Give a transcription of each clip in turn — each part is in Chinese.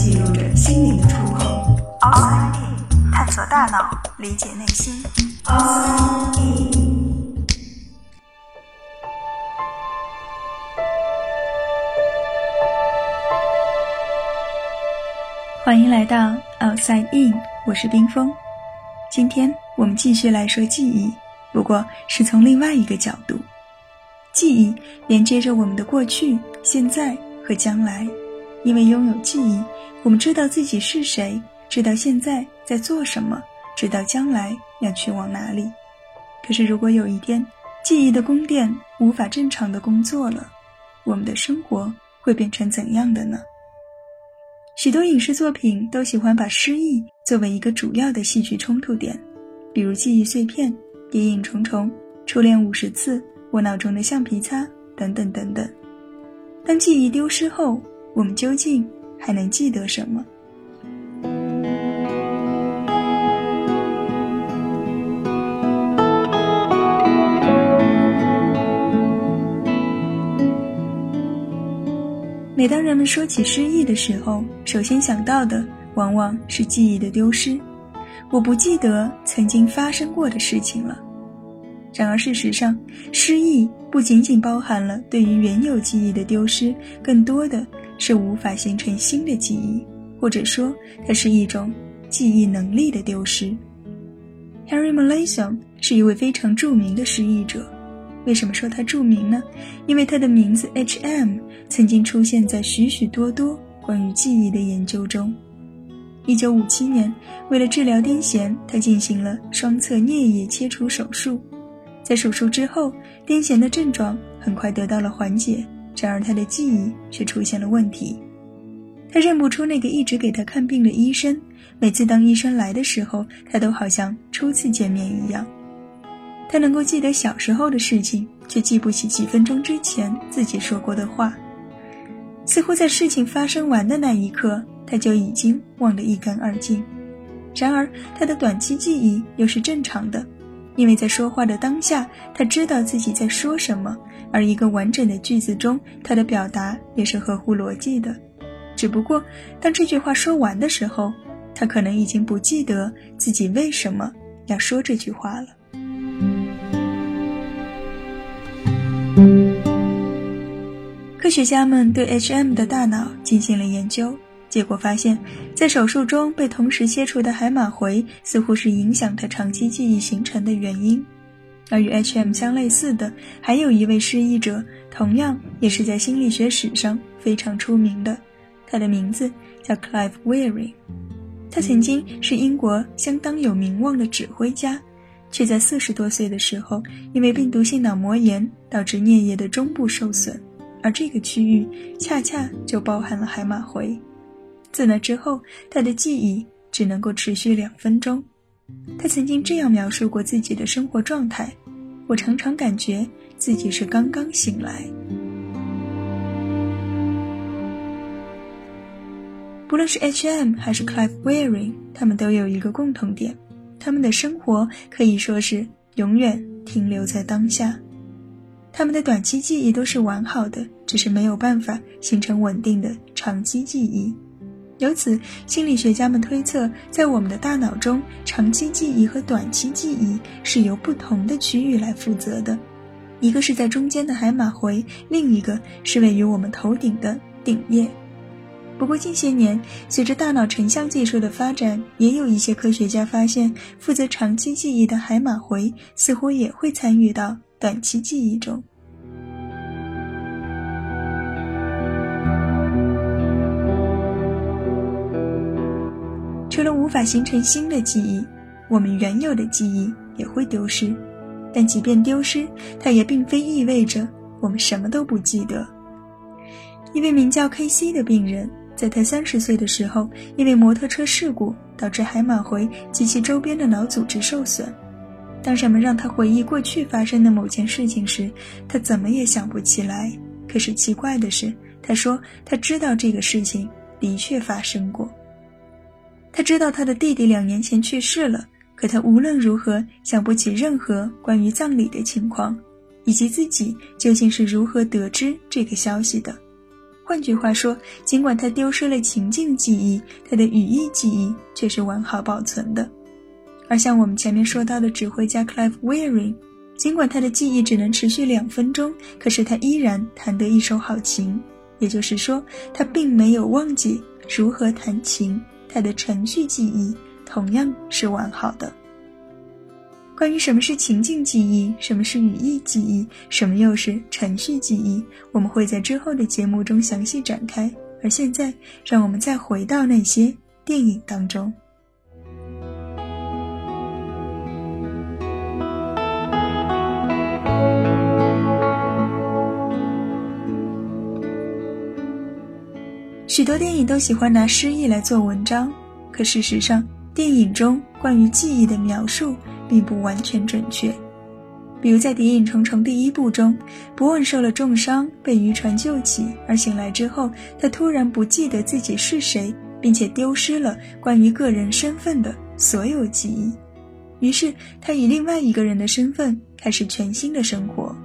记录着心灵的触碰。Outside In，探索大脑，理解内心。Outside In。欢迎来到 Outside In，我是冰峰。今天我们继续来说记忆，不过是从另外一个角度。记忆连接着我们的过去、现在和将来，因为拥有记忆，我们知道自己是谁，知道现在在做什么，知道将来要去往哪里。可是，如果有一天记忆的宫殿无法正常的工作了，我们的生活会变成怎样的呢？许多影视作品都喜欢把失忆作为一个主要的戏剧冲突点，比如《记忆碎片》《谍影重重》《初恋五十次》。我脑中的橡皮擦，等等等等。当记忆丢失后，我们究竟还能记得什么？每当人们说起失忆的时候，首先想到的往往是记忆的丢失。我不记得曾经发生过的事情了。然而，事实上，失忆不仅仅包含了对于原有记忆的丢失，更多的是无法形成新的记忆，或者说，它是一种记忆能力的丢失。Harry Malayson 是一位非常著名的失忆者。为什么说他著名呢？因为他的名字 H.M. 曾经出现在许许多多关于记忆的研究中。1957年，为了治疗癫痫，他进行了双侧颞叶切除手术。在手术之后，癫痫的症状很快得到了缓解。然而，他的记忆却出现了问题。他认不出那个一直给他看病的医生。每次当医生来的时候，他都好像初次见面一样。他能够记得小时候的事情，却记不起几分钟之前自己说过的话。似乎在事情发生完的那一刻，他就已经忘得一干二净。然而，他的短期记忆又是正常的。因为在说话的当下，他知道自己在说什么，而一个完整的句子中，他的表达也是合乎逻辑的。只不过，当这句话说完的时候，他可能已经不记得自己为什么要说这句话了。科学家们对 H.M. 的大脑进行了研究。结果发现，在手术中被同时切除的海马回似乎是影响他长期记忆形成的原因。而与 H.M. 相类似的，还有一位失忆者，同样也是在心理学史上非常出名的。他的名字叫 Clive Weary。他曾经是英国相当有名望的指挥家，却在四十多岁的时候，因为病毒性脑膜炎导致颞叶的中部受损，而这个区域恰恰就包含了海马回。自那之后，他的记忆只能够持续两分钟。他曾经这样描述过自己的生活状态：“我常常感觉自己是刚刚醒来。”不论是 H.M. 还是 Clive Wearing，他们都有一个共同点：他们的生活可以说是永远停留在当下。他们的短期记忆都是完好的，只是没有办法形成稳定的长期记忆。由此，心理学家们推测，在我们的大脑中，长期记忆和短期记忆是由不同的区域来负责的，一个是在中间的海马回，另一个是位于我们头顶的顶叶。不过近些年，随着大脑成像技术的发展，也有一些科学家发现，负责长期记忆的海马回似乎也会参与到短期记忆中。除了无法形成新的记忆，我们原有的记忆也会丢失。但即便丢失，它也并非意味着我们什么都不记得。一位名叫 K.C. 的病人，在他三十岁的时候，因为摩托车事故导致海马回及其周边的脑组织受损。当人们让他回忆过去发生的某件事情时，他怎么也想不起来。可是奇怪的是，他说他知道这个事情的确发生过。他知道他的弟弟两年前去世了，可他无论如何想不起任何关于葬礼的情况，以及自己究竟是如何得知这个消息的。换句话说，尽管他丢失了情境记忆，他的语义记忆却是完好保存的。而像我们前面说到的指挥家 Clive Wearing，尽管他的记忆只能持续两分钟，可是他依然弹得一手好琴。也就是说，他并没有忘记如何弹琴，它的程序记忆同样是完好的。关于什么是情境记忆，什么是语义记忆，什么又是程序记忆，我们会在之后的节目中详细展开。而现在，让我们再回到那些电影当中。许多电影都喜欢拿诗意来做文章，可事实上，电影中关于记忆的描述。并不完全准确，比如在《谍影重重》第一部中，伯恩受了重伤，被渔船救起，而醒来之后，他突然不记得自己是谁，并且丢失了关于个人身份的所有记忆。于是，他以另外一个人的身份开始全新的生活。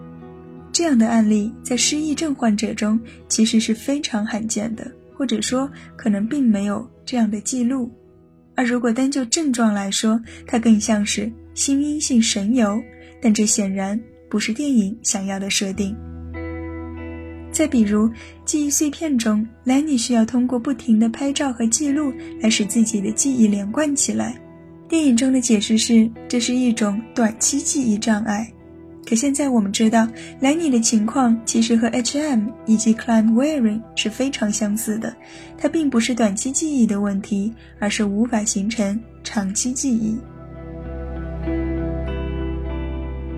这样的案例在失忆症患者中其实是非常罕见的，或者说，可能并没有这样的记录。而如果单就症状来说，它更像是。心因性神游，但这显然不是电影想要的设定。再比如，记忆碎片中，兰妮需要通过不停的拍照和记录来使自己的记忆连贯起来。电影中的解释是，这是一种短期记忆障碍。可现在我们知道，兰妮的情况其实和 H.M. 以及 Climb Wearing 是非常相似的。它并不是短期记忆的问题，而是无法形成长期记忆。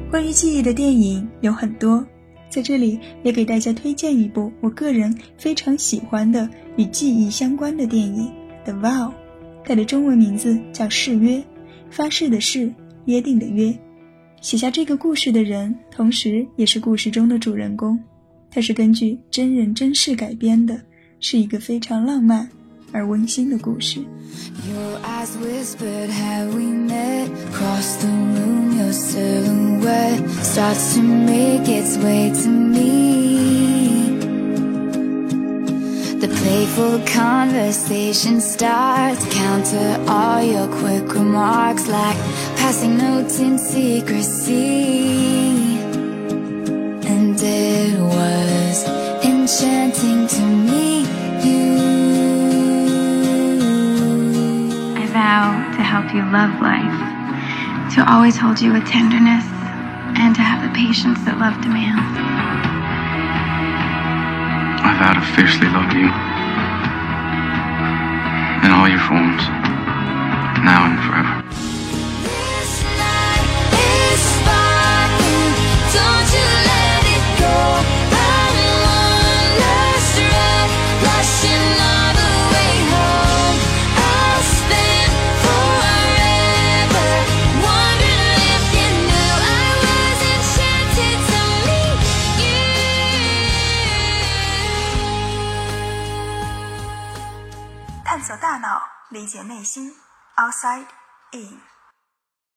关于记忆的电影有很多，在这里也给大家推荐一部我个人非常喜欢的与记忆相关的电影《The Vow》，它的中文名字叫《誓约》，发誓的誓，约定的约。写下这个故事的人，同时也是故事中的主人公，它是根据真人真事改编的，是一个非常浪漫而温馨的故事。your The playful conversation starts, counter all your quick remarks like passing notes in secrecy. And it was enchanting to meet you. I vow to help you love life to always hold you with tenderness, and to have the patience that love demands. I vow to fiercely love you in all your forms, now and forever. 理解内心 Outside In。